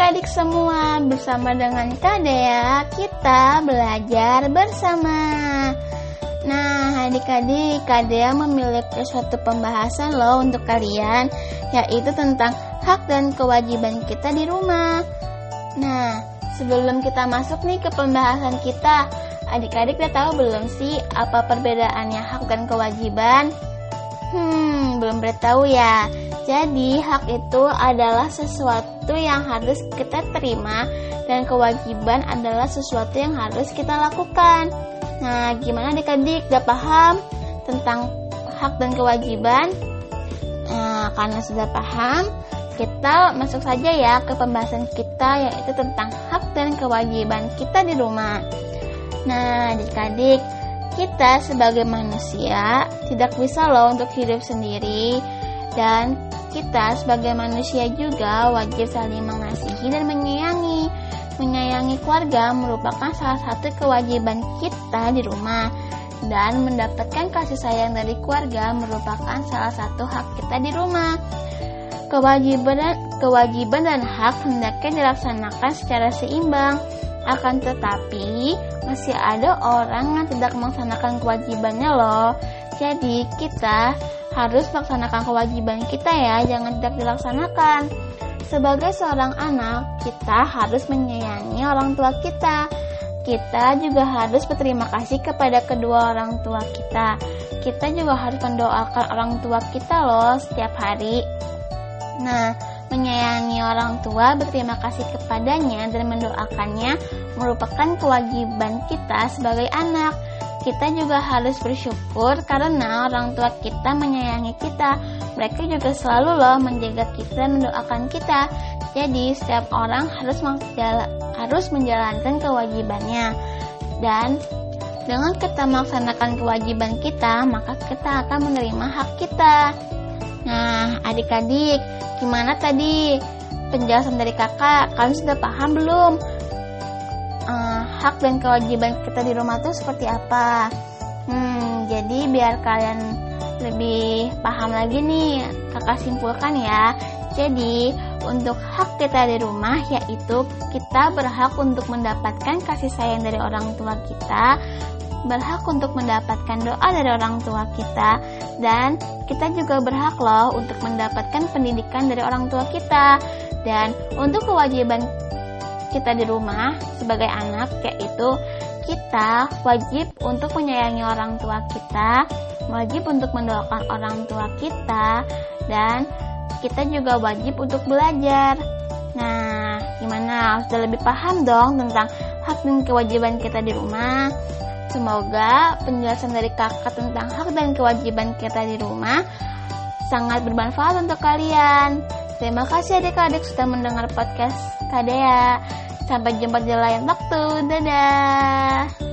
adik-adik semua, bersama dengan Kadea kita belajar bersama. Nah, adik-adik, Kadea memiliki suatu pembahasan loh untuk kalian, yaitu tentang hak dan kewajiban kita di rumah. Nah, sebelum kita masuk nih ke pembahasan kita, adik-adik udah tahu belum sih apa perbedaannya hak dan kewajiban? Hmm, belum tahu ya. Jadi, hak itu adalah sesuatu yang harus kita terima dan kewajiban adalah sesuatu yang harus kita lakukan. Nah, gimana adik-adik? Gak paham tentang hak dan kewajiban? Nah, karena sudah paham, kita masuk saja ya ke pembahasan kita yaitu tentang hak dan kewajiban kita di rumah. Nah, adik-adik, kita sebagai manusia tidak bisa loh untuk hidup sendiri dan kita sebagai manusia juga wajib saling mengasihi dan menyayangi. Menyayangi keluarga merupakan salah satu kewajiban kita di rumah dan mendapatkan kasih sayang dari keluarga merupakan salah satu hak kita di rumah. Kewajiban dan, kewajiban dan hak hendaknya dilaksanakan secara seimbang. Akan tetapi, masih ada orang yang tidak melaksanakan kewajibannya loh. Jadi, kita harus melaksanakan kewajiban kita ya, jangan tidak dilaksanakan. Sebagai seorang anak, kita harus menyayangi orang tua kita. Kita juga harus berterima kasih kepada kedua orang tua kita. Kita juga harus mendoakan orang tua kita loh setiap hari. Nah, menyayangi orang tua, berterima kasih kepadanya dan mendoakannya merupakan kewajiban kita sebagai anak kita juga harus bersyukur karena orang tua kita menyayangi kita. Mereka juga selalu loh menjaga kita, mendoakan kita. Jadi setiap orang harus harus menjalankan kewajibannya. Dan dengan kita melaksanakan kewajiban kita, maka kita akan menerima hak kita. Nah, adik-adik, gimana tadi penjelasan dari kakak? Kalian sudah paham belum hak dan kewajiban kita di rumah tuh seperti apa. Hmm, jadi biar kalian lebih paham lagi nih, kakak simpulkan ya. Jadi, untuk hak kita di rumah yaitu kita berhak untuk mendapatkan kasih sayang dari orang tua kita, berhak untuk mendapatkan doa dari orang tua kita, dan kita juga berhak loh untuk mendapatkan pendidikan dari orang tua kita. Dan untuk kewajiban kita di rumah sebagai anak yaitu kita wajib untuk menyayangi orang tua kita, wajib untuk mendoakan orang tua kita, dan kita juga wajib untuk belajar. Nah, gimana? Sudah lebih paham dong tentang hak dan kewajiban kita di rumah? Semoga penjelasan dari kakak tentang hak dan kewajiban kita di rumah sangat bermanfaat untuk kalian. Terima kasih adik-adik sudah mendengar podcast Kadea. Sampai jumpa di lain waktu. Dadah.